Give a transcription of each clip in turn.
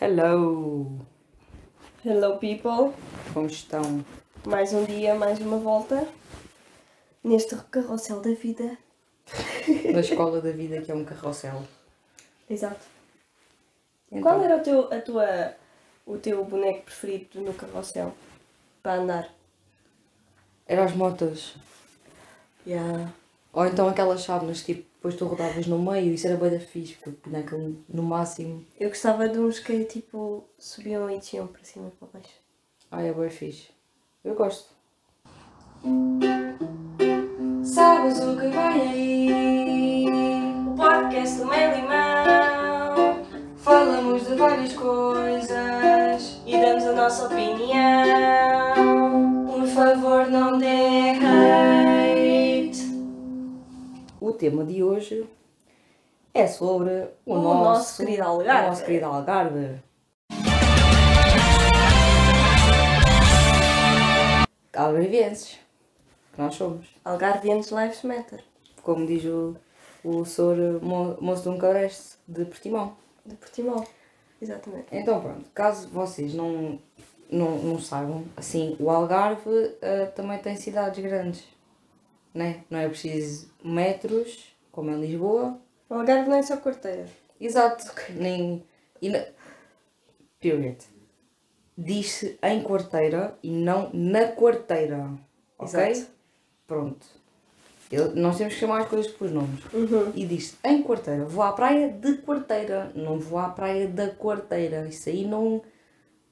Hello! Hello people, Como estão? mais um dia, mais uma volta neste carrossel da vida. Na escola da vida que é um carrossel. Exato. Então, Qual era o teu, a tua, o teu boneco preferido no carrossel para andar? Eram as motas. Yeah. Ou então aquelas chávenas, tipo, depois tu rodavas no meio, isso era bem da fixe, porque punha aquilo no máximo. Eu gostava de uns que tipo subiam e desciam para cima e para baixo. Ai, é bem fixe. Eu gosto. Sabes o que vem aí? O podcast do Mel Limão. Falamos de várias coisas e damos a nossa opinião. Por favor, não dê tema de hoje é sobre o, O nosso, nosso querido Algarve. O nosso querido Algarve. Algarvienses, que nós somos. Algarvianos Lives Matter. Como diz o, o Sr. Mo- Moço de um Cabreste de Portimão. De Portimão. Exatamente. Então pronto, caso vocês não, não, não saibam, assim, o Algarve eh, também tem cidades grandes, né? Não é preciso metros, como em Lisboa. O Algarve não é só quarteira. Exato, nem... E na, period. Diz-se em quarteira e não na quarteira, ok? Exato. Pronto. Eu- nós temos que chamar as coisas pelos nomes. Uhum. E diz em quarteira. Vou à praia de quarteira. Não vou à praia da quarteira. Isso aí não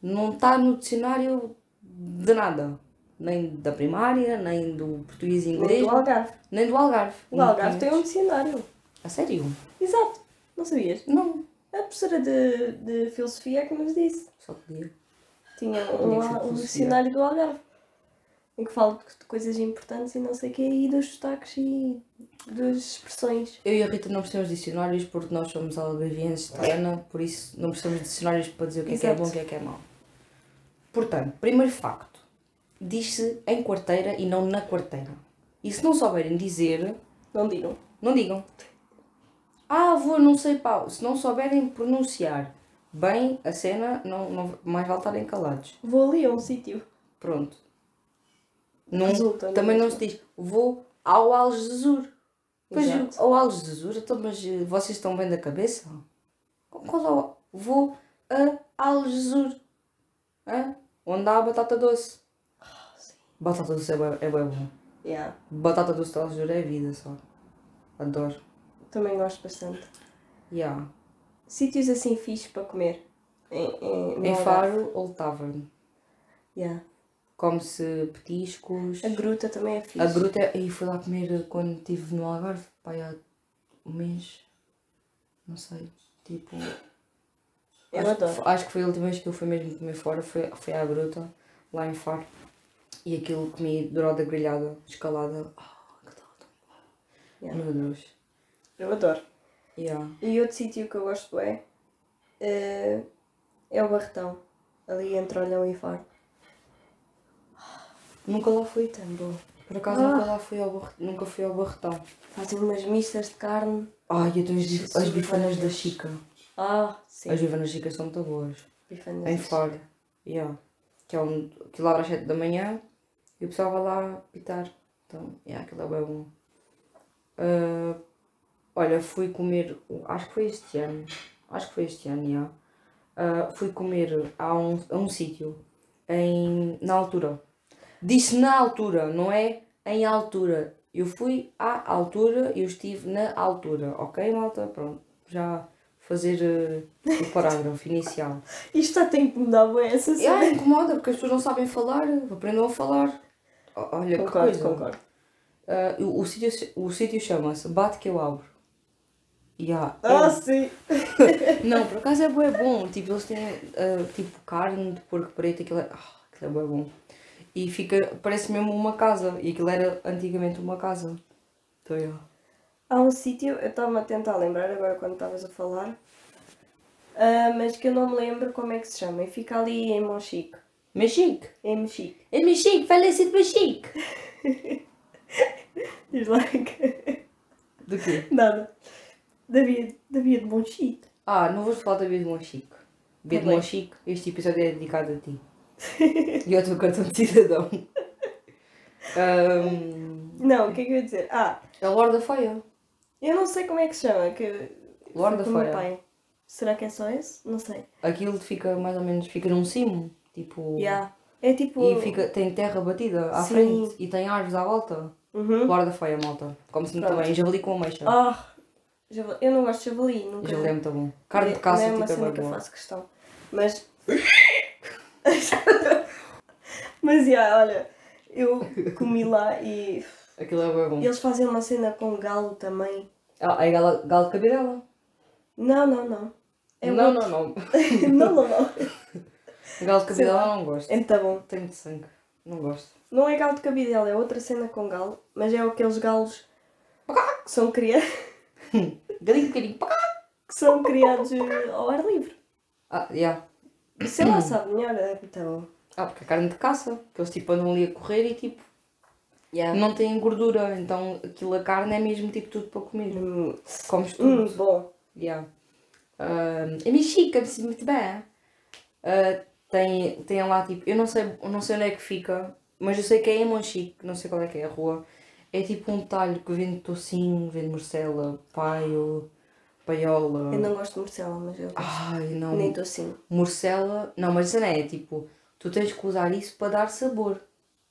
não está no dicionário de nada. Nem da primária, nem do português e Nem inglês, do Algarve. nem do Algarve. O Algarve tem um dicionário. A sério? Exato. Não sabias? Não. A professora de, de filosofia é que nos disse. Só podia. Tinha um, um dicionário do Algarve. Em que fala de, coisas importantes e não sei o quê, e dos sotaques e das expressões. Eu e a Rita não precisamos de dicionários porque nós somos algarvienses de Ana, por isso não precisamos de dicionários para dizer o que é que é bom e o que é que é mau. Portanto, primeiro facto. Diz-se em quarteira e não na quarteira. E se não souberem dizer, Não digam. Não digam. Ah, vou, não sei pau. Se não souberem pronunciar bem a cena, não, não, mais vale estarem calados. Vou ali a um sítio. Pronto. Não, Resulta, não também é? não se diz vou ao Algesur. Pois Exato. ao Algesur, então, mas eh, vocês estão bem da cabeça? Qual é o... Vou a Algesur. Hã? Onde há batata doce. Batata doce é é bom. Yeah. Batata doce de Algesur é vida só. Adoro. Também gosto bastante. Yeah. Sítios assim fixes para comer. Em, em, no Em Algarve. Faro, Old Tavern. Yeah. Come-se petiscos. A gruta também é fixe. A gruta. é- E fui lá comer quando estive no Algarve, pai, há um mês. Não sei. Tipo. Eu acho, adoro. acho que foi a última vez que eu fui mesmo comer fora. Foi, foi à gruta, lá em Faro. E aquilo comi dourada grelhada, escalada. Oh, que tal? Yeah. Meu Deus. Eu adoro. Yeah. E outro sítio que eu gosto é, é, é o Barretão. Ali entre Olhão e Faro. Nunca lá fui. Tão bom. Por acaso Ah. nunca lá fui ao Barre- nunca fui ao Barretão. Fazem umas mistas de carne. Ai, eu tenho as, as bifanas da. Chica. Ah, sim. As bifanas chicas são muito boas. Bifanas. Em Faro. Yeah. Que é um, aquilo abre às 7 da manhã e o pessoal vai lá pitar. Então, yeah, aquilo é bem bom. Ah, olha, fui comer, acho que foi este ano. Acho que foi este ano, yeah. Ah, fui comer a um, a um sítio em, na altura. Disse na altura, não é em altura. Eu fui à altura, eu estive na altura, ok, malta? Pronto, já fazer eh, o parágrafo inicial. Isto está a incomodar bem essa É, cena. incomoda porque as pessoas não sabem falar, aprendam a falar. Olha que Concordo, coisa. concordo. Ah, o, o sítio, o sítio chama-se Bate que eu abro. Yeah, Ah, é- sim. Não, por acaso é bué bom. Tipo, eles têm ah, tipo carne de porco preto, aquilo é, ah, aquilo é bué bom. E fica, parece mesmo uma casa. E aquilo era antigamente uma casa. Então, yeah. Há um sítio, eu estava a tentar lembrar agora quando estavas a falar, ah, mas que eu não me lembro como é que se chama. E fica ali em Monchique. Mexique. Em Mexique. É Mexique, fala assim de Mexique. Diz lá que... De quê? Nada. Da via de Monchique. Ah, não vou falar da vida de Mexique. Vê de. Monchique, este episódio é dedicado a ti. e ao teu cartão de cidadão. Ahm, Não, o que é que eu ia dizer? Ah, a Lorda Feia. eu não sei como é que se chama. Que meu Feia. pai. Será que é só esse? Não sei. Aquilo fica mais ou menos, fica num cimo. Tipo. Yeah. É tipo. E fica, tem terra batida à Sim. frente e tem árvores à volta. Uhum. Lorda Feia, malta. Come-se muito Pronto. bem. Javali com ameixa. Ah, javali- eu não gosto de javali. Nunca. Javali é muito bom. Carne de Não caça, é tipo, uma é cena que eu faço questão. Mas. Mas, yeah, olha, eu comi lá e. Aquilo é bem bom. e eles fazem uma cena com galo também. Ah, é galo, galo de cabidela? Não, não, não. É não, outro. não, não. não, não, não. Galo de cabidela não gosto. É muito bom. Tem muito sangue. Não gosto. Não é galo de cabidela, é outra cena com galo, mas é aqueles galos que são, cria... Galinho, pá. que são criados ao ar livre. Ah, yeah. Sei lá, sabe melhor, é muito bom. Ah, porque é carne de caça. Que eles tipo andam ali a correr e tipo Yeah. não têm gordura. Então aquilo a carne é mesmo tipo tudo para comer. Hum, Comes tudo. hum, bom. Yeah. Um, a Mexica, me sinto muito bem. Uh, tem, tem lá tipo, eu não sei, não sei onde é que fica, mas eu sei que é em Monchique, não sei qual é que é a rua. É tipo um talho que vende tocinho, vende morcela, paio, paiola. Eu não gosto de morcela, mas eu gosto. Ai, não. Nem assim. Morcela, não, mas isso não é tipo, tu tens que usar isso para dar sabor,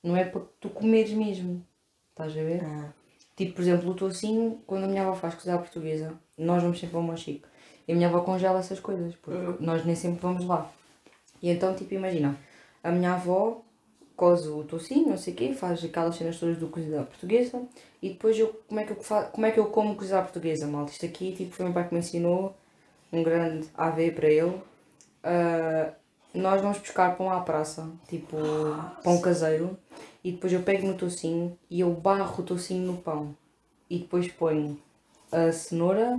não é para tu comeres mesmo. Estás a ver? Ah. Tipo, por exemplo, o tocinho, quando a minha avó faz cozida à portuguesa, nós vamos sempre ao Monchique. E a minha avó congela essas coisas, porque Uhum. nós nem sempre vamos lá. E então, tipo, imagina, a minha avó coze o tocinho, não sei o quê, faz aquelas cenas todas do cozida à portuguesa, e depois eu, como é que eu, fa como é que eu como cozida portuguesa, malta? Isto aqui, tipo, foi o meu pai que me ensinou, um grande AV para ele. Ah, nós vamos buscar pão à praça, tipo, pão caseiro, e depois eu pego no tocinho e eu barro o tocinho no pão. E depois ponho a cenoura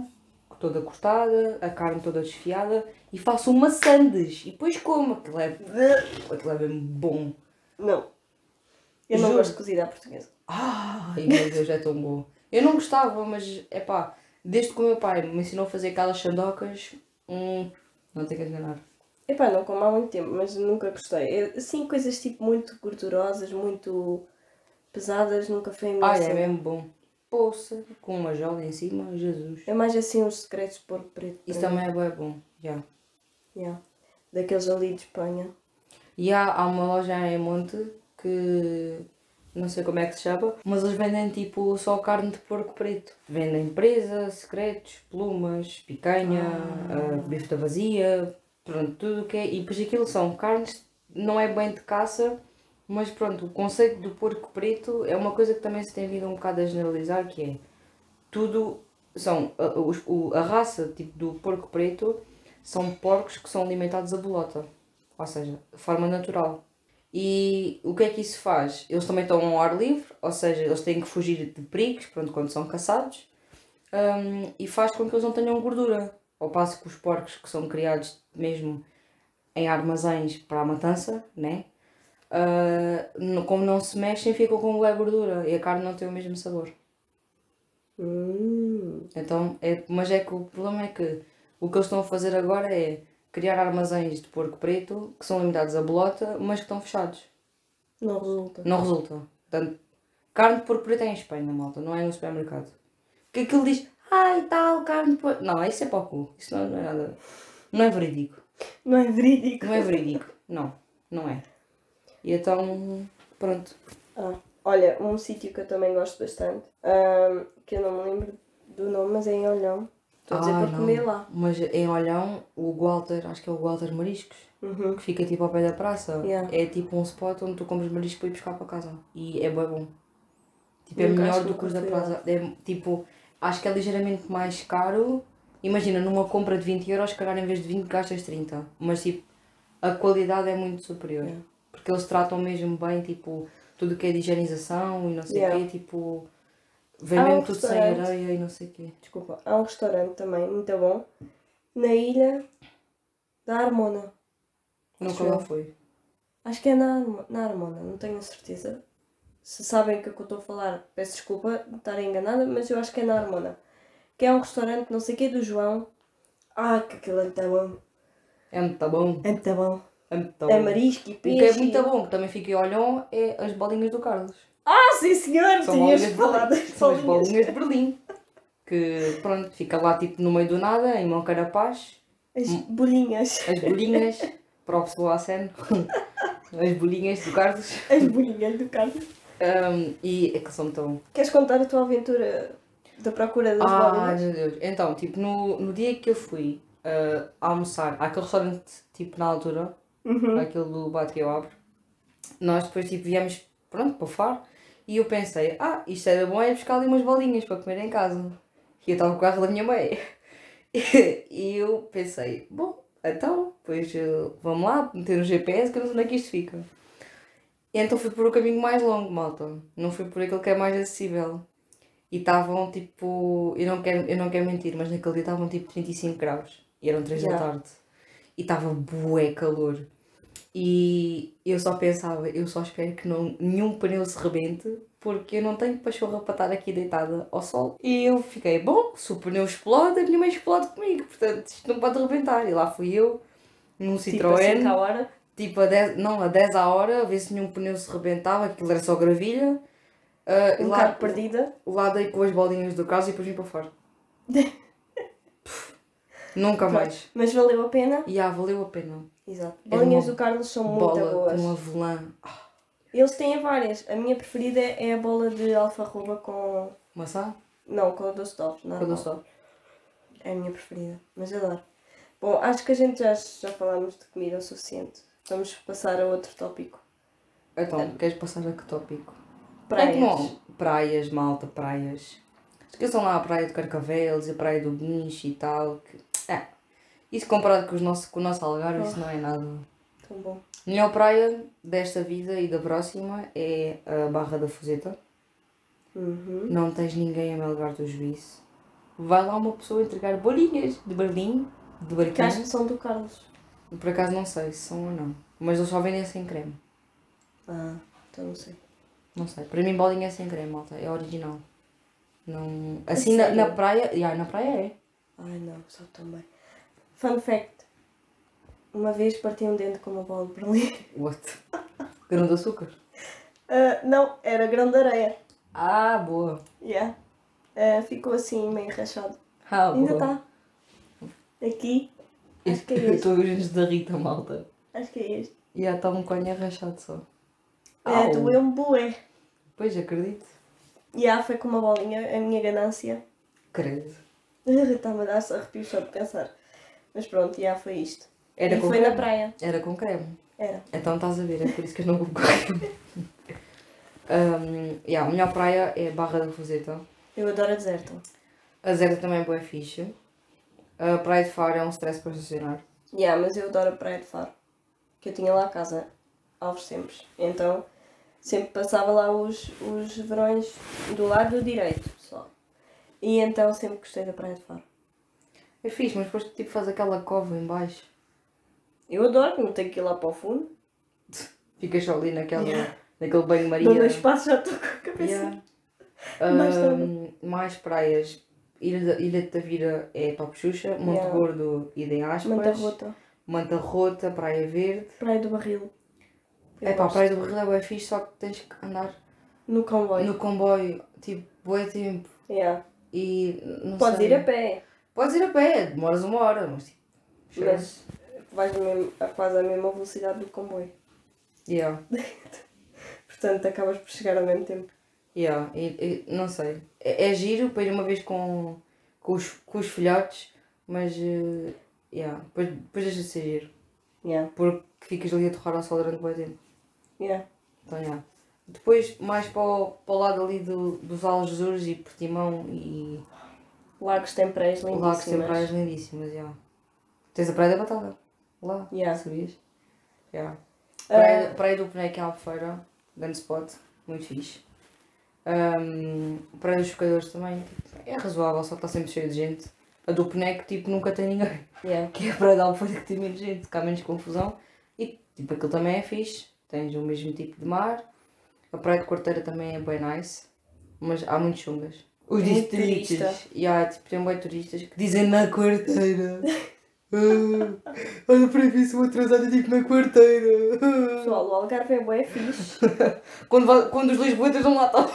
toda cortada, a carne toda desfiada e faço uma sandes. E depois como. Aquilo é, aquilo é mesmo bom. Não. Eu não Juro. gosto de cozida à portuguesa. Ai meu Deus, é tão bom. Eu não gostava, mas é pá, desde que o meu pai me ensinou a fazer aquelas sandocas, hum, não tem que enganar. Epá, não como há muito tempo, mas nunca gostei. Eu, assim, coisas tipo muito gordurosas, muito pesadas, nunca foi a minha Ai, é cena. mesmo bom. Poça, com uma jola em cima, Jesus. É mais assim uns secretos de porco preto. Isso mim. também é bom, já. Yeah. Daqueles ali de Espanha. E há, há uma loja em Monte que não sei como é que se chama, mas eles vendem tipo só carne de porco preto. Vendem presa, secretos, plumas, picanha, ah, bife da vazia, pronto, tudo o que é. E depois aquilo são carnes, não é bem de caça, mas pronto, o conceito do porco preto é uma coisa que também se tem vindo um bocado a generalizar, que é tudo são a, o- a raça tipo do porco preto são porcos que são alimentados a bolota, ou seja, de forma natural. E o que é que isso faz? Eles também estão ao ar livre, ou seja, eles têm que fugir de perigos pronto, quando são caçados, hum, e faz com que eles não tenham gordura. Ao passo que os porcos que são criados mesmo em armazéns para a matança, né? No- como não se mexem, ficam com boa gordura e a carne não tem o mesmo sabor. Hum. Então, é, mas é que o problema é que o que eles estão a fazer agora é criar armazéns de porco preto que são limitados a bolota, mas que estão fechados. Não resulta. Não resulta. Portanto, carne de porco preto é em Espanha, malta, não é no supermercado. Que aquilo diz, ai tal, carne de porco. Não, isso é para o cu. Isso não, não é nada. Não é verídico. Não é verídico. Não é verídico. Não, não é. E então, pronto. Ah, olha, um sítio que eu também gosto bastante, que eu não me lembro do nome, mas é em Olhão. Estou a dizer Ah, para não. comer lá. Mas em Olhão, o Walter, acho que é o Walter Mariscos, Uhum. que fica tipo ao pé da praça, Yeah. é tipo um spot onde tu compras marisco para ir buscar para casa. E é bem bom. Tipo, é Nunca- melhor do que os da praça. É, tipo, acho que é ligeiramente mais caro. Imagina, numa compra de 20 euros, se calhar em vez de 20 gastas 30. Mas tipo, a qualidade é muito superior. Yeah. Porque eles tratam mesmo bem, tipo, tudo o que é de higienização e não sei o Yeah. quê, tipo... Vem Há um mesmo tudo sem restaurante. areia e não sei o quê. Desculpa, há um restaurante também muito bom na ilha da Armona. Nunca lá eu. foi. Acho que é na, Armo- na Armona, não tenho a certeza. Se sabem o que é que eu estou a falar, peço desculpa de estar enganada, mas eu acho que é na Armona. Que é um restaurante, não sei o que, do João. Ah, que aquilo é tão bom. É muito bom. É muito bom. Muito É marisco e O peixe. que é muito bom, que também fiquei olhão, é as bolinhas do Carlos. Ah, sim senhor! São Tinhas bolinhas de falado Berlim. São as bolinhas. de Berlim. Que, pronto, fica lá tipo no meio do nada, em mão carapaz. As bolinhas. As bolinhas, para o pessoal. As bolinhas do Carlos. As bolinhas do Carlos. Um, e é que são tão. Queres contar a tua aventura da procura das Ai bolinhas? meu Deus. Então, tipo, no, no dia que eu fui uh, almoçar àquele restaurante, tipo, na altura, Uhum. aquele do Bate que eu abro, nós depois, tipo, viemos, pronto, para o Faro, e eu pensei, ah, isto era bom, é buscar ali umas bolinhas para comer em casa. E eu estava com o carro da minha mãe. E eu pensei, bom, então, pois uh, vamos lá, meter no GPS, que eu não sei onde é que isto fica. E então fui por o caminho mais longo, malta. Não fui por aquele que é mais acessível. E estavam tipo. Eu não, quero, eu não quero mentir, mas naquele dia estavam tipo 35 graus. E eram 3 da Já. tarde. E estava bué calor. E eu só pensava, eu só espero que não, nenhum pneu se rebente, porque eu não tenho pachorra para estar aqui deitada ao sol. E eu fiquei, bom, se o pneu explode, a minha mãe explode comigo, portanto isto não pode rebentar. E lá fui eu, num Tipo Citroën, assim, à hora. tipo a 10, não, a 10 à hora, a ver se nenhum pneu se rebentava, aquilo era só gravilha. E Um lá, bocado perdida. lá dei com as bolinhas do caso e depois vim para fora. Pff, Nunca mais. Mas valeu a pena. E ah, valeu a pena. Exato. Bolinhas do Carlos são muito Bola boas. com avelã. Eles têm várias. A minha preferida é a bola de alfarroba com. Maçã? Não, com doce de Com doce de. É a minha preferida. Mas adoro. Bom, acho que a gente já, já falámos de comida o suficiente. Vamos passar a outro tópico. Então, queres passar a que tópico? Praias. É bom. Praias, malta, praias. Esqueçam lá a praia de Carcavelos e a praia do Guincho e tal. Que... É. Isso comparado com, os nossos, com o nosso Algarve, isso não é nada. Tão bom. Melhor praia desta vida e da próxima é a Barra da Fuseta. Uhum. Não tens ninguém a melgar do juízo. Vai lá uma pessoa entregar bolinhas de Berlim, de Que acho que barquinho. são do Carlos. Por acaso não sei se são ou não. Mas eles só vendem sem creme. Ah, então não sei. Não sei. Para mim bolinha é sem creme, malta. É original. Não... Assim na, na praia. Yeah, na praia é. Ai não, só tão bem. Fun fact. Uma vez parti um dente com uma bola de Berlim. What? Grão de açúcar. Ah, não, era grão de areia. Ah, boa. Yeah. Ah, ficou assim meio rachado. Ah, Ainda está. Aqui. Acho que é este. estou a ver os da Rita, malta. Acho que é este. E já está um conha rachado só. É, Au. doeu-me bué. Pois, acredito. Yeah, foi com uma bolinha, a minha ganância. Credo. Está-me a dar arrepios só de pensar. Mas pronto, já foi isto. Era e com foi creme? na praia. Era com creme. Era. Então estás a ver, é por isso que eu não vou com creme. um, yeah, a melhor praia é Barra da Fuseta. Eu adoro a deserta. A Zerda também é boa fixe. A Praia de Faro é um stress para estacionar. Yeah, mas eu adoro a praia de Faro. Que eu tinha lá a casa, aos sempre. Então, sempre passava lá os, os verões do lado direito, só. E então sempre gostei da praia de Faro. É fixe, mas depois tipo faz aquela cova em baixo. Eu adoro, não tenho que ir lá para o fundo. Ficas só ali naquela, Yeah. naquele banho-maria. Dou dois passos já estou com a cabeça. Yeah. Mais Ahm, mais praias. Ilha, Ilha de Tavira é top Xuxa. Monte Yeah. Gordo, idem aspas. Manta rota. Manta Rota, Praia Verde. Praia do Barril. Eu É pá. Praia do Barril é bué fixe, só que tens que andar No comboio. no comboio, tipo, bué tempo. Yeah. E não Podes sei. ir a pé, Podes ir a pé, demoras uma hora, mas tipo. mas vais mesmo, a quase a mesma velocidade do comboio. Yeah. Portanto, acabas por chegar ao mesmo tempo. Yeah, e, e não sei. É, é giro para ir uma vez com, com, os, com os filhotes, mas eh, yeah, depois, depois deixa de ser giro. Yeah. Porque ficas ali a torrar ao sol durante muito tempo. Yeah. Então, yeah. Depois, mais para o, para o lado ali do, dos Algesures e Portimão e Lagos tem praias o lindíssimas. Lago tem praias lindíssimas. Yeah. Tens a Praia da Batalha. Lá, Yeah. sabias? Yeah. Ah. Praia, praia do Peneque em Albufeira, grande spot, muito fixe. Um, praia dos Pescadores também, tipo, é razoável, só está sempre cheio de gente. A do Peneque, tipo, nunca tem ninguém. Yeah. Que é a praia da Albufeira que tem menos gente, que há menos confusão. E, tipo, aquilo também é fixe, tens o mesmo tipo de mar. A praia de Quarteira também é bem nice, mas há muitos chungas. Os Muito distritos. turista. E há, tipo, tem bem turistas que dizem na quarteira. Ah, olha para mim, sou atrasada, digo na quarteira. Pessoal, o Algarve é bué fixe. Quando, va- quando os lisboetas não lá estão.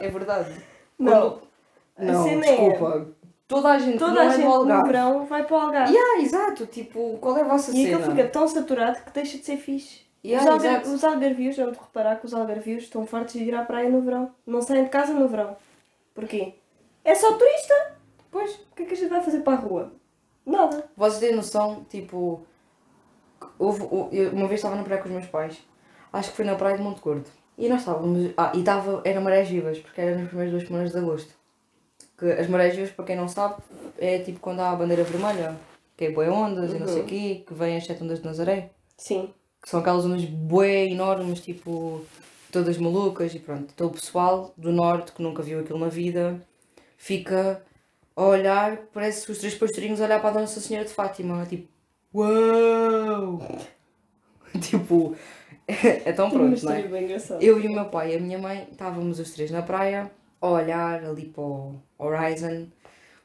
é verdade. Não. A Não, é- desculpa. Toda a gente Toda a é gente no Algarve. verão vai para o Algarve. Yeah, exato. Tipo, qual é a vossa E cena? aquilo fica tão saturado que deixa de ser fixe. Yeah, os, algar exato. os algarvios, vamos reparar que os algarvios estão fartos de ir à praia no verão. Não saem de casa no verão. Porquê? É só turista. Pois, o que é que a gente vai fazer para a rua? Nada. Vocês têm noção, tipo. Houve, uma vez estava na praia com os meus pais. Acho que foi na praia de Monte Gordo. E nós estávamos. Ah, e estava. Era marés vivas, porque era nas primeiras duas semanas de agosto. Que as marés vivas, para quem não sabe, é tipo quando há a bandeira vermelha, que é boi ondas e não sei o Uhum. quê, que vêm as sete ondas de Nazaré. Sim. Que são aquelas ondas bué enormes, tipo. todas malucas e pronto. Então o pessoal do norte, que nunca viu aquilo na vida, fica a olhar, parece os três pastorinhos a olhar para a Nossa Senhora de Fátima, tipo, uau! tipo, é tão Tem uma pronto, não é? Eu e o meu pai e a minha mãe estávamos os três na praia a olhar ali para o horizon,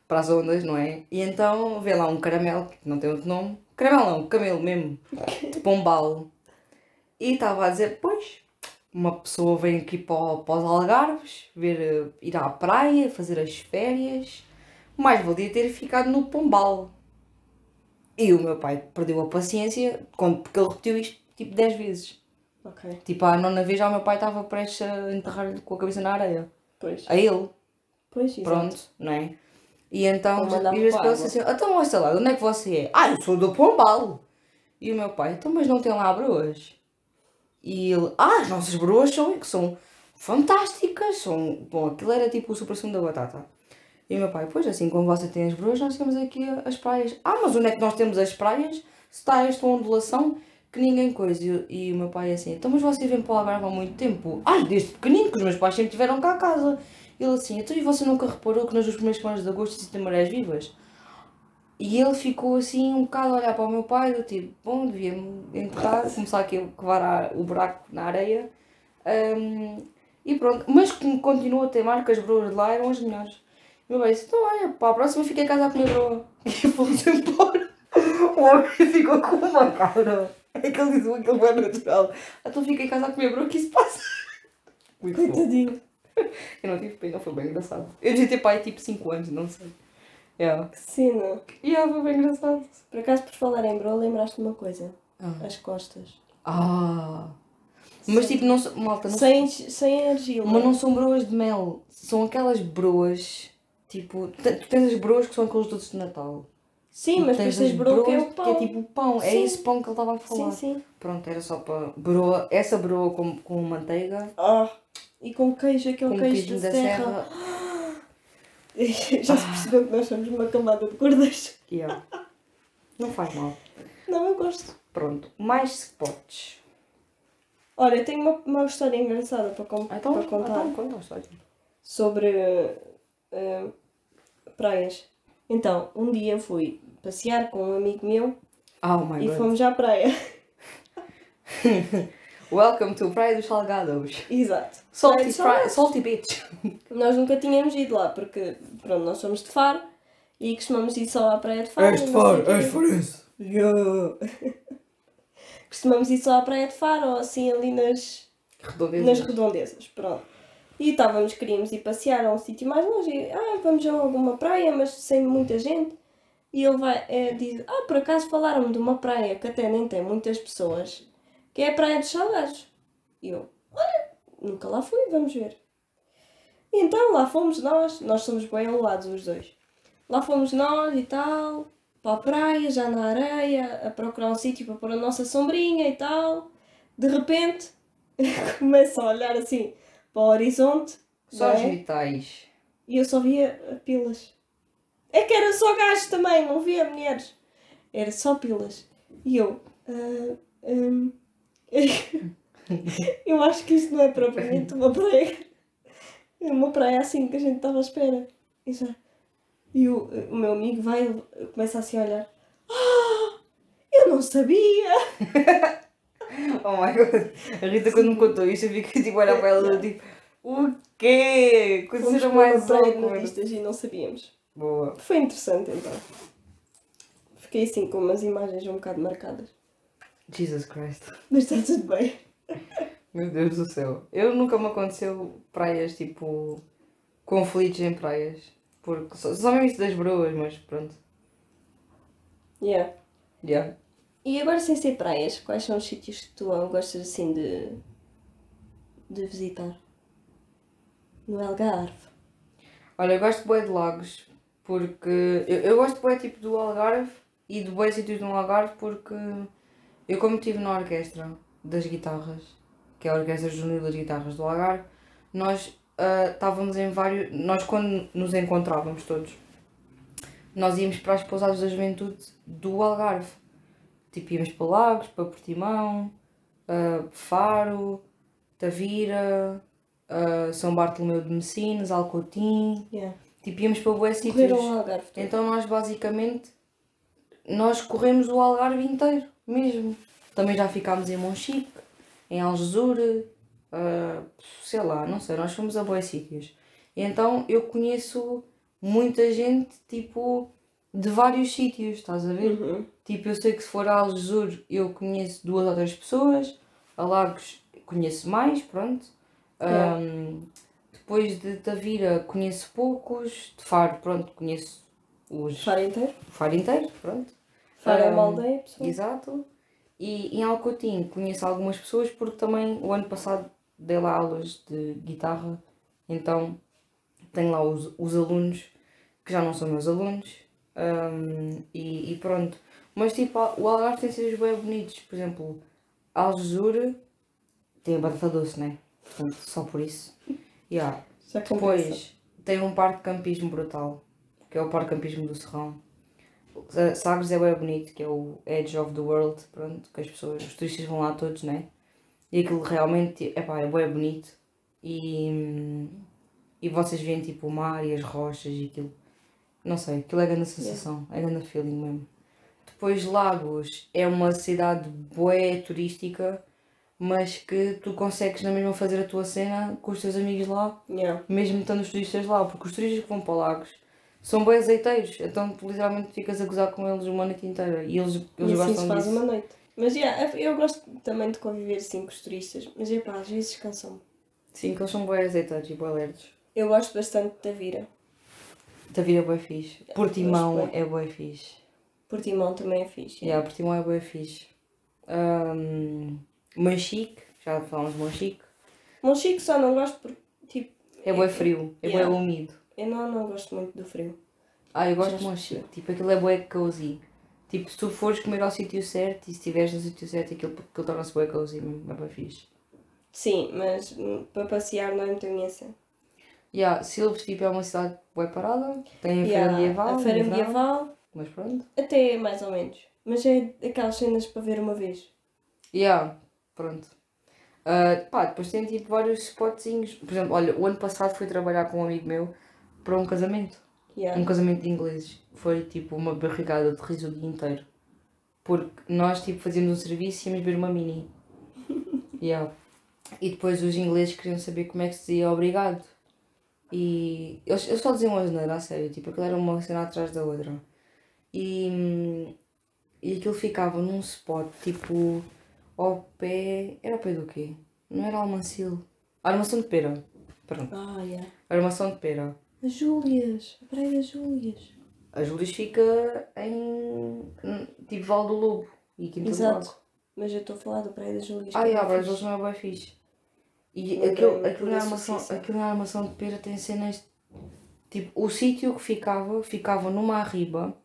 para as ondas, não é? E então vê lá um caramelo, que não tem outro nome, caramelo não, camelo mesmo, de pombal. E estava a dizer, pois, uma pessoa vem aqui para, para os Algarves, ver, eh, ir à praia, fazer as férias, mais valia ter ficado no pombal. E o meu pai perdeu a paciência, quando- porque ele repetiu isto tipo 10 vezes. Ok, Tipo, a nona vez já o meu pai estava prestes a enterrar-lhe com a cabeça na areia. pois. A ele, Pois, exato. pronto, não é? E então, e vezes para para a ele assim, então, olha lá, de onde é que você é? Ah, eu sou do Pombal. E o meu pai, então, mas não tem lá broas? E ele, ah, as nossas broas são, que são fantásticas, são, bom, aquilo era tipo o super sumo da batata. E o meu pai, pois assim como você tem as broas, nós temos aqui as praias. Ah, mas onde é que nós temos as praias? Se está esta ondulação que ninguém coisa. E, e o meu pai assim, então mas você vem para o Algarve há muito tempo? Ah, desde pequenino, que os meus pais sempre tiveram cá a casa. Ele assim, então e você nunca reparou que nas duas primeiras semanas de agosto existem marés vivas? E ele ficou assim um bocado a olhar para o meu pai, do tipo, bom, devia-me enterrar, começar aqui a cavar a- o buraco na areia. Hum, e pronto, mas como continuou a teimar que as broas de lá eram as melhores. O meu pai disse, então olha, para a próxima fiquei em casa a comer broa. E fomos embora. O homem ficou com uma cara. É que ele disse aquilo foi natural. Então fiquei em casa a comer broa, que isso passa? Muito. Coitadinho. Eu não tive pena, foi bem engraçado. Eu devia ter pai tipo 5 anos, não sei. Yeah. Que cena. Yeah, foi bem engraçado. Por acaso, por falar em bro, lembraste-me uma coisa. Ah. As costas. Ah. Mas tipo, não são. Malta, não Sem, sem argila. Mas não são broas de mel. São aquelas broas. Tipo, tu tens as broas que são aqueles doces de Natal. Sim, mas tens as bro que é o broas pão. Que é tipo pão. É Sim. esse pão que ele estava a falar. Sim, sim. Pronto, era só para. Broa. Essa broa com, com manteiga. Ah, e com queijo, aquele Com queijo da da serra. serra. Já se percebeu que nós somos uma camada de gordas. Yeah. Não faz mal. Não, eu gosto. Pronto. Mais spots. Olha, eu tenho uma, uma história engraçada para, com, Então, para contar então conta a história. sobre eh, praias. Então, um dia fui passear com um amigo meu Oh e god. fomos à praia. Welcome to Praia dos Salgados. Exato. Salty, Praia. Salty Beach. Nós nunca tínhamos ido lá porque, pronto, nós somos de Faro e costumamos ir só à praia de Faro. És de Faro, és farense. Yeah. costumamos ir só à praia de Faro ou assim ali nas, Redondezas. nas redondezas, pronto. E estávamos, queríamos ir passear a um sítio mais longe. E, ah, vamos a alguma praia, mas sem muita gente. E ele vai, é, diz, ah, por acaso falaram-me de uma praia que até nem tem muitas pessoas, que é a Praia dos Salgados. E eu, olha, nunca lá fui, vamos ver. E então lá fomos nós, nós somos bem alados os dois. Lá fomos nós e tal, para a praia, já na areia, a procurar um sítio para pôr a nossa sombrinha e tal. De repente, começo a olhar assim para o horizonte Só os é? metais. e eu só via uh, pilas. É que era só gajos também, não via mulheres. Era só pilas. E eu. hum, eu acho que isto não é propriamente uma praia. É uma praia assim que a gente estava à espera. E, já. e o, o meu amigo vai e começa assim a olhar. Ah! Eu não sabia! Oh my god. A Rita quando me contou isto eu fiquei tipo a olhar para ela e tipo, o quê? Fomos Coisa para mais nudistas e não sabíamos. Boa. Foi interessante então. Fiquei assim com umas imagens um bocado marcadas. Jesus Christ. Mas está tudo bem. Meu Deus do céu. Eu nunca me aconteceu praias tipo. conflitos em praias. Porque só, só mesmo isso das broas, mas pronto. Yeah. Yeah. E agora sem ser praias, quais são os sítios que tu gostas assim de. de visitar? No Algarve. Olha, eu gosto bué de lagos porque. Eu, eu gosto bué tipo do Algarve e de bué sítios no Algarve porque eu como estive na orquestra das guitarras, que é a Orquestra Juvenil das Guitarras do Algarve, nós ah, estávamos em vários. Nós quando nos encontrávamos todos, nós íamos para as pousadas da juventude do Algarve. Tipo, íamos para Lagos, para Portimão, ah, Faro, Tavira, ah, São Bartolomeu de Messinas, Alcotim. Yeah. Tipo, íamos para bué sítios. Então nós basicamente nós corremos o Algarve inteiro, mesmo. Também já ficámos em Monchique, em Algesur, ah, sei lá, não sei, nós fomos a bons sítios. E então eu conheço muita gente, tipo, de vários sítios, estás a ver? Uhum. Tipo, eu sei que se for a Algesur eu conheço duas ou três pessoas, a Lagos conheço mais, pronto. Ahm, depois de Tavira conheço poucos, de Faro, pronto, conheço os Faro inteiro. Faro inteiro, pronto. É uma Um, aldeia, pessoal. Exato. E em Alcotim conheço algumas pessoas porque também o ano passado dei lá aulas de guitarra, então tenho lá os, os alunos que já não são meus alunos um, e, e pronto. Mas tipo, o Algarve tem sítios bem bonitos, por exemplo, Algesur tem a batata doce, né? Portanto, só por isso. Yeah. Compensa. Depois tem um parque de campismo brutal, que é o parque de campismo do Serrão. Sa- Sagres é bem bonito, que é o Edge of the World, pronto, que as pessoas, os turistas vão lá todos, né? E aquilo realmente, epá, é bem bonito. E, hum, e vocês veem tipo o mar e as rochas e aquilo. Não sei, aquilo é grande sensação, é grande feeling mesmo. Depois Lagos é uma cidade bué turística, mas que tu consegues na mesma fazer a tua cena com os teus amigos lá Yeah. mesmo estando os turistas lá, porque os turistas que vão para Lagos são bem azeiteiros, então tu literalmente ficas a gozar com eles uma noite inteira e eles, eles E assim se faz disso. uma noite. Mas yeah, eu gosto também de conviver assim com os turistas, mas epá, às vezes cansam-me. Sim, que eles são bem azeiteiros e bem alertes. Eu gosto bastante da Vira. Tavira é bem fixe. Portimão é bem fixe. Portimão também é fixe. Yeah, Portimão é bem fixe. Um, Manchique, já falámos de Manchique, Monchique só não gosto porque, tipo, é bem frio, é Yeah. bem úmido. Eu não, não gosto muito do frio. Ah, eu gosto Já de Manchique, tipo aquilo é bem cozy. Tipo, se tu fores comer ao sítio certo e se estiveres no sítio certo, aquilo, aquilo torna-se bem cozy, mesmo, é bem fixe. Sim, mas hum, para passear não é muito a minha cena. Yeah, Silves tipo, é uma cidade bem parada, tem a Yeah, feira medieval, A feira medieval, mas pronto. até mais ou menos. Mas é aquelas cenas para ver uma vez. Yeah, pronto. Ah, pá, depois tem tipo vários spotzinhos. Por exemplo, olha, o ano passado fui trabalhar com um amigo meu para um casamento. Yeah. Um casamento de ingleses. Foi tipo uma barrigada de riso o dia inteiro. Porque nós tipo fazíamos um serviço e íamos ver uma mini. Yeah. E depois os ingleses queriam saber como é que se dizia obrigado. E eles, eles só diziam uma asneira, a sério. Tipo, aquilo era uma cena atrás da outra. E, e aquilo ficava num spot, tipo, ao pé. Era ao pé do quê? Não era Almancil. Armação de pera. Pronto. Ah, yeah. Armação de pera. As Júlias, a Praia das Júlias. A Júlias fica em. tipo Val do Lobo e Quinta do Exato. Lago. Mas eu estou a falar da Praia das Júlias. Ah, é yeah, mas eles fixe. não é bem fixe. E Não aquilo, tem aquilo, na armação, associação. aquilo na armação de pera tem cenas. Tipo, o sítio que ficava, ficava numa arriba,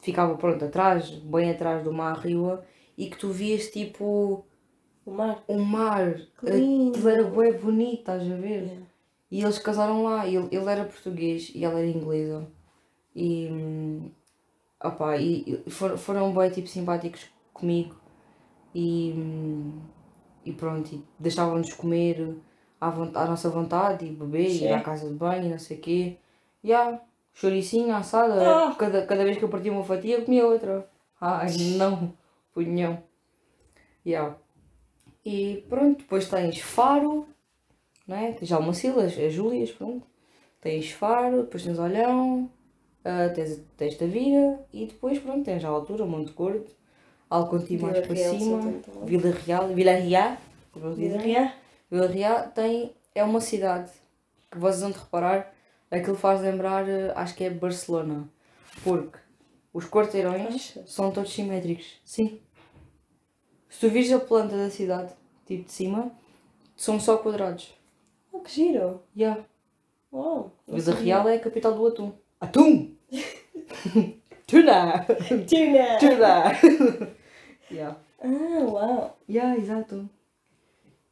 ficava pronto, atrás, bem atrás de uma arriba, e que tu vias tipo O mar. o mar. Que lindo. Aquilo era bem bonito, estás a ver? Yeah. E eles casaram lá, ele, ele era português e ela era inglesa. E, hum, opá, e e foram, bem tipo, simpáticos comigo. E, hum, e pronto, e deixavam-nos comer à, à nossa vontade e beber, Sim. ir à casa de banho e não sei o quê. E yeah, choricinho, assada, Ah. cada, cada vez que eu partia uma fatia eu comia outra. Ai não, punhão. Yeah. E pronto, depois tens Faro, não é? Tens Almacilas, as Júlias, pronto. Tens Faro, depois tens Olhão, ah, tens, tens a Vira e depois pronto, tens a altura, Monte Gordo, Alconti mais Vila para Real, cima. Vila Real, Vila Real, como dizem. real. Vila Real tem, é uma cidade que vocês vão de reparar, aquilo faz lembrar, eh, acho que é Barcelona, porque os quarteirões são todos simétricos. Sim. Se tu vires a planta da cidade, tipo de cima, são só quadrados. Oh, que giro. Yeah. Uau. Vila sabia. Real é a capital do atum. Atum! Tuna! Tuna. Tuna! yeah. Ah, uau. Yeah, exato.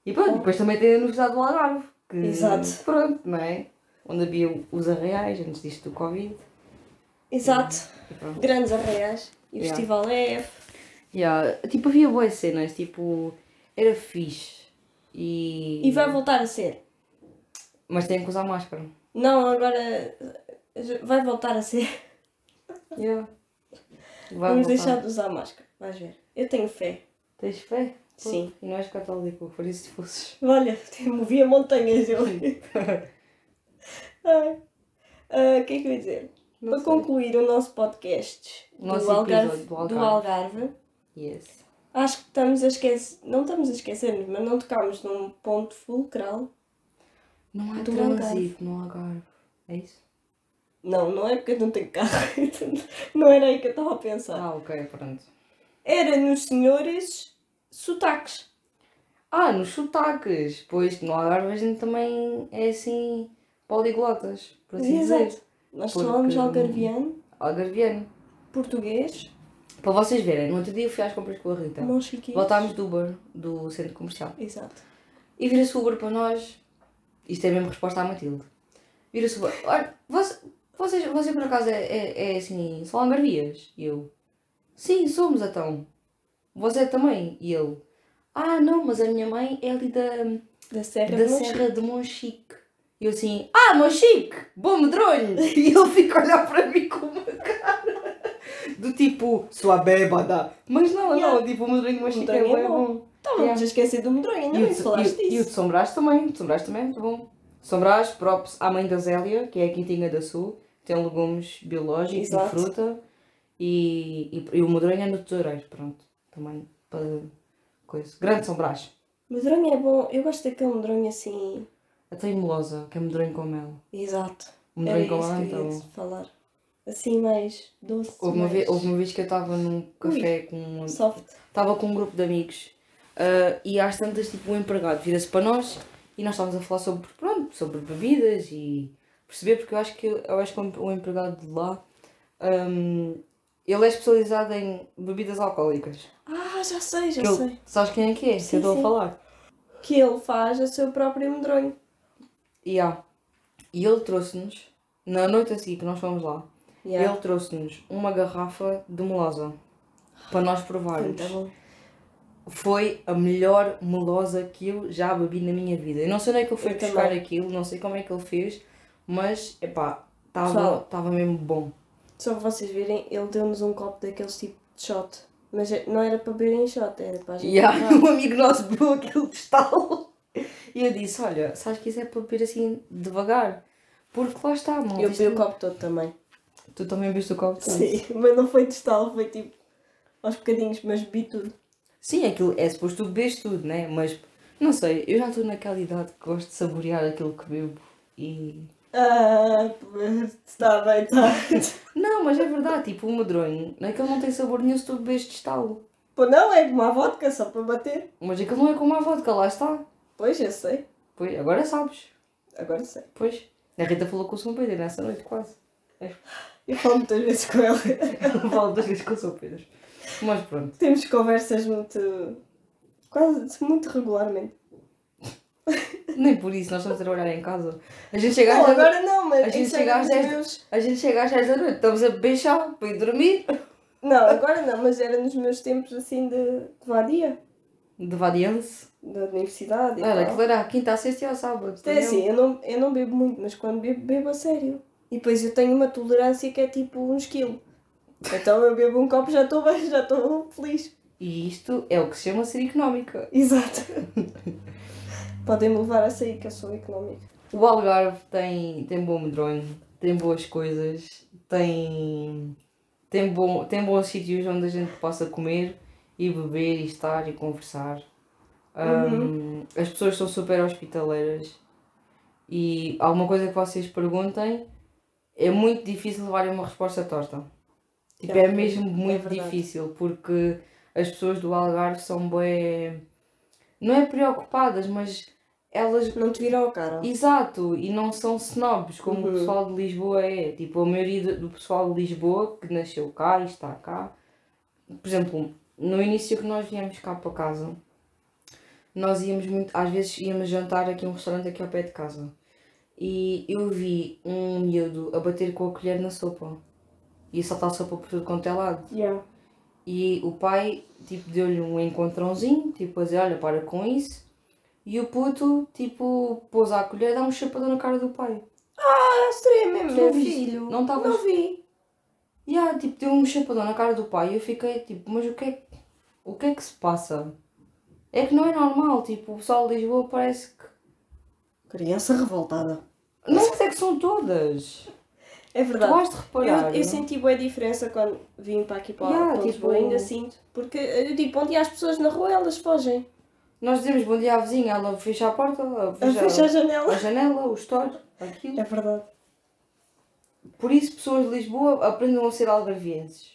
E pronto, depois também tem a Universidade do Algarve. Que, Exato. Pronto, não é? Onde havia os arreais antes disto do Covid. Exato. E. Grandes arraiais. E o Yeah. Festival EF. Yeah. Tipo, havia boas cenas, tipo, era fixe. E... E vai voltar a ser. Mas tem que usar máscara. Não, agora vai voltar a ser. Yeah. Vai Vamos voltar. deixar de usar máscara. Vais ver. Eu tenho fé. Tens fé? Pô, Sim. E não és católico, por isso se fosses. Olha, movia montanhas eu. Ai. Ah, O que é que eu ia dizer? Não Para sei. concluir o nosso podcast Nosso do, Algarve, do do Algarve. Algarve, Yes. acho que estamos a esquecer. Não estamos a esquecer, mas não tocámos num ponto fulcral. Não há trânsito no Algarve. É isso? Não, não é porque eu não tenho carro. não era aí que eu estava a pensar. Ah, ok, pronto. Era nos senhores sotaques. Ah, nos sotaques. Pois no Algarve a gente também é assim poliglotas, por assim dizer. Exato. Nós Porque- falamos algarviano, Algarviano. português, Para vocês verem, no outro dia eu fui às compras com a Rita. Voltámos do Uber, do centro comercial. Exato. E vira-se o Uber para nós. Isto é mesmo resposta à Matilde. Vira-se o. Olha, você, vocês, você por acaso é, é, é assim, são algarvias? E eu. Sim, somos então. Você também? E ele. Ah, não, mas a minha mãe é ali da, Da Serra da de. Serra de Monchique. E eu assim, ah, Monchique, bom medronho. E ele fica a olhar para mim com uma cara do tipo, sua bébada. Mas não, Yeah. não, tipo, o medronho de Monchique é, é bom. Bom. Estávamos Yeah. a esquecer do medronho, ainda bem que falaste e, e o disso. de São Brás também, o de São Brás também é muito bom. São Brás, props à mãe da Zélia, que é a Quintinha da Sul, tem legumes biológicos Exato. e fruta. E, e, e o medronho é no tesoureiro, pronto. Também para coisa. Grande São Brás. Medronho é bom, eu gosto daquele medronho assim. Até melosa, que é medronho com mel. Exato. O Era medronho com mel, então. falar. Assim mais doce. Houve uma, mais vez, houve uma vez que eu estava num café com. Soft. Estava com um grupo de amigos ah, e às tantas, tipo, o empregado vira-se para nós e nós estávamos a falar sobre, pronto, sobre bebidas e perceber, porque eu acho que, eu acho que o empregado de lá ahm, ele é especializado em bebidas alcoólicas. Ah, já sei, já Que ele- sei. sabes quem é que é? Que Sim, eu estou a falar. Que ele faz o seu próprio medronho. E, há. e ele trouxe-nos, na noite a seguir que nós fomos lá, Yeah. ele trouxe-nos uma garrafa de melosa para nós provarmos. Muito bom. Foi a melhor melosa que eu já bebi na minha vida. Eu não sei onde é que ele foi Eu buscar também. aquilo, não sei como é que ele fez, mas epá, estava mesmo bom. Só para vocês verem, ele deu-nos um copo daqueles tipo de shot. Mas é- não era para beber em shot, era para a gente. Provar. um amigo nosso bebeu aquele de estalo. E eu disse: Olha, sabes que isso é para beber assim devagar. Porque lá está, mal. Eu bebi o copo todo também. Tu também viste o copo? todo? Sim, mas não foi de foi tipo aos bocadinhos, mas bebi tudo. Sim, aquilo é suposto tu beberes tudo, né? Mas não sei, eu já estou naquela idade que gosto de saborear aquilo que bebo e. Ah, está bem, está. Não, mas é verdade, tipo, o medronho, aquilo não tem sabor nenhum se tu bebes de estalo. Pô, não, é como a vodka, só para bater. Mas aquilo não é como a vodka, lá está. Pois, eu sei. Pois, agora sabes. Agora sei. Pois. A Rita falou com o São Pedro nessa noite, quase. Eu falo muitas vezes com ela. Ela fala duas vezes com o São Pedro. Mas pronto. Temos conversas muito. quase muito regularmente. Nem por isso, nós estamos a trabalhar em casa. A gente chega Não, às 10 agora não, mas a gente isso chega era às nos 10 meus. a gente chega às 10 da noite, estamos a chá para ir dormir. Não, agora não, mas era nos meus tempos assim de, de vadia, De vadiança. da universidade e Olha, tal. aquilo era quinta, a sexta e ao sábado. Até entendeu? assim, eu não, eu não bebo muito, mas quando bebo, bebo a sério. E depois eu tenho uma tolerância que é tipo uns quilos. Então eu bebo um copo e já estou bem, já estou feliz. E isto é o que se chama ser económica. Exato. Podem me levar a sair que eu sou económica. O Algarve tem, tem bom medronho, tem boas coisas, tem, tem, bom, tem bons sítios onde a gente possa comer e beber e estar e conversar. Um, As pessoas são super hospitaleiras e alguma coisa que vocês perguntem é muito difícil levarem uma resposta torta. Tipo, É, é mesmo muito verdade. difícil porque as pessoas do Algarve são bem. não é preocupadas, mas elas Não te viram a cara. Exato, e não são snobs como o Uhum. pessoal de Lisboa é. Tipo, a maioria do- pessoal de Lisboa que nasceu cá e está cá. Por exemplo, no início que nós viemos cá para casa, nós íamos muito, às vezes íamos jantar aqui a um restaurante aqui ao pé de casa. E eu vi um miúdo a bater com a colher na sopa. E a saltar sopa por tudo quanto é lado. Yeah. E o pai, tipo, deu-lhe um encontrãozinho, tipo, a dizer, olha, para com isso. E o puto, tipo, pôs à colher e dá um chapadão na cara do pai. Ah, seria mesmo meu filho. Não estavas- Não vi. E ah, tipo, deu um chapadão na cara do pai e eu fiquei, tipo, mas o que é, que- o que, é que se passa? É que não é normal, tipo, o pessoal de Lisboa parece que... Criança revoltada. Não, mas é que são todas. É Tu verdade. has de reparar. Eu, eu senti boa diferença quando vim para aqui para, Yeah, para Lisboa, tipo- ainda sinto. Porque, eu, tipo, onde há as pessoas na rua, elas fogem. Nós dizemos bom dia à vizinha, ela fecha a porta, ela fecha, fecha a janela. a janela, o store, aquilo. É verdade. Por isso, pessoas de Lisboa aprendam a ser algarvienses.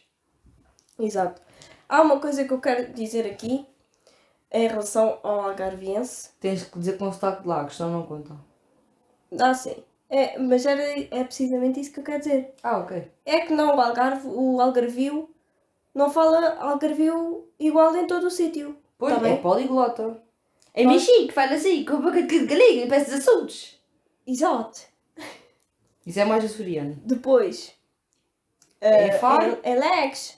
Exato. Há uma coisa que eu quero dizer aqui em relação ao algarviense. Tens que dizer com sotaque de lagos, senão não conta. Ah, sim. É, mas era, é precisamente isso que eu quero dizer. Ah, ok. É que não o Algarve, o Algarvio, não fala Algarvio igual em todo o sítio. Pois, Tá é poliglota. É Pois. Michi que fala assim, com a boca de galinha, parece assuntos. Exato. Isso é mais açoriano. Depois. É eh, Faro? É, é Legs.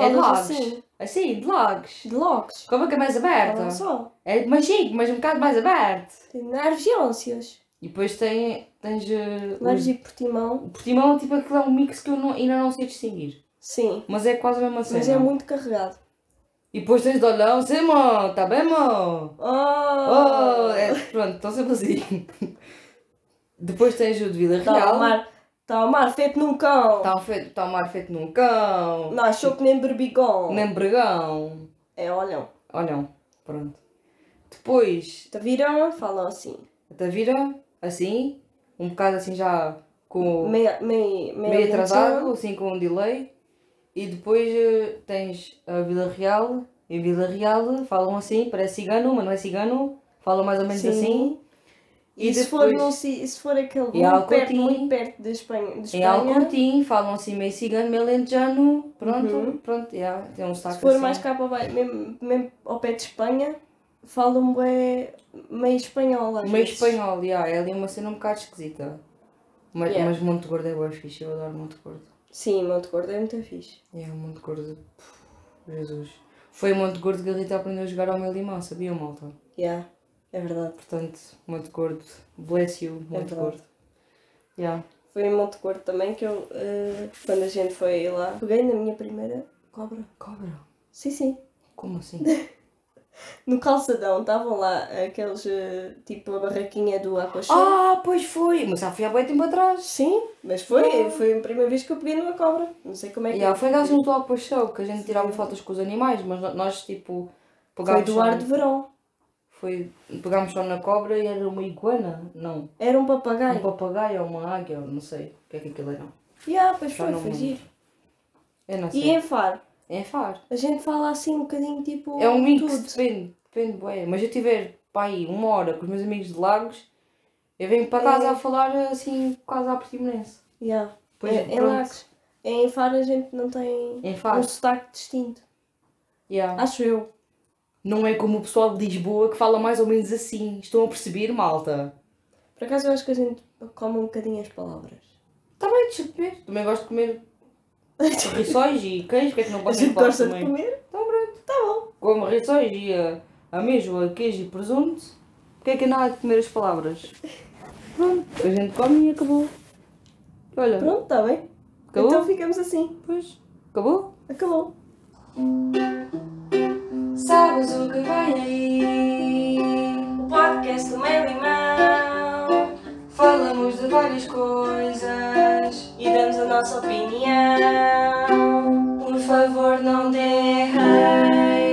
É lagos. assim. Assim, de lagos. De Logos. Com a boca mais aberta. Falam só. É mais chique, mas um bocado mais aberto. Tem nerviôncias. E depois tem, tens eh, Leves os- e Portimão. o Portimão, tipo aquilo é um mix que eu não- ainda não sei distinguir. Sim. Mas é quase a mesma cena. Mas é muito carregado. E depois tens de olhão, sim, mano, tá bem, mano? Oh! Oh, é, pronto, estão sempre assim. Depois tens o de Vila o Real. mar, tá o mar feito num cão. Está um feito, tá um mar feito num cão. Não achou que nem berbigão. Nem bregão. É, olham. Olham, pronto. Depois, Te viram, falam assim. a Tavira, assim, um bocado assim já com Meio, meio, meio, meio atrasado, assim com um delay. E depois eh, tens a Vila Real. E Vila Real falam assim, parece cigano, mas não é cigano. Falam mais ou menos Sim. assim. E, E se, for depois- num si- se for aquele muito perto, Alcotim. muito perto de Espanha, de Em Espanha Alcotim falam assim meio cigano, meio lentejano. Pronto, Uhum. pronto, yeah, tem um sotaque se for assim. mais cá para baixo, mesmo, mesmo ao pé de Espanha, falam bué meio espanhol às Meio vezes. espanhol, yeah, é ali uma cena um bocado esquisita. Mas, Yeah. mas Monte Gordo é bem fixe, eu adoro Monte Gordo. Sim, Monte Gordo é muito fixe. É, Monte Gordo. puf, Jesus. Foi em Monte Gordo que a Rita aprendeu a jogar ao meu limão, sabia, malta? Yeah, é verdade. Portanto, Monte Gordo, bless you, Monte verdade. Gordo. Yeah. Foi em Monte Gordo também que eu, eh, quando a gente foi lá, peguei na minha primeira cobra. Cobra? Sim, sim. Como assim? No calçadão estavam lá aqueles, eh, tipo a barraquinha do Aquashow. ah, pois foi! Mas já fui há bem tempo atrás. Sim, mas foi, Ah. foi a primeira vez que eu peguei numa cobra. Não sei como é que Yeah, foi lá junto ao Paixão que a gente tirava fotos com os animais, mas no- nós tipo Foi pegámos do só ar de verão. Foi, pegámos só na cobra e era uma iguana? Não. Era um Um papagaio. papagaio ou uma águia, não sei o que é que aquilo era. Yeah, pois Já foi, foi giro. Eu não E sei. em Faro, É Faro. a gente fala assim um bocadinho tipo. É um mix, tudo. depende, depende. Mas eu tiver pá, aí uma hora com os meus amigos de Lagos, eu venho para casa É. a falar assim, quase à portimonense. Yeah. Pois, É, em pronto. Lagos. Em Faro a gente não tem Em Faro. um sotaque distinto. Yeah. Acho eu. Não é como o pessoal de Lisboa que fala mais ou menos assim. Estão a perceber, malta? Por acaso eu acho que a gente come um bocadinho as palavras. Bem, deixa comer. Também gosto de comer rissóis e queijo, é que não A posso gente falar gosta de também? comer? Então pronto. Tá bom. Como rissóis e a, amêijoa, queijo e presunto, porque é que não há de comer as palavras? Pronto, a gente come e acabou. Olha, Pronto, tá bem. acabou? Então ficamos assim. Pois, acabou? Acabou. Sabes o que vem aí? O podcast do meu irmão. Falamos de várias coisas E damos a nossa opinião. Por favor, não dê.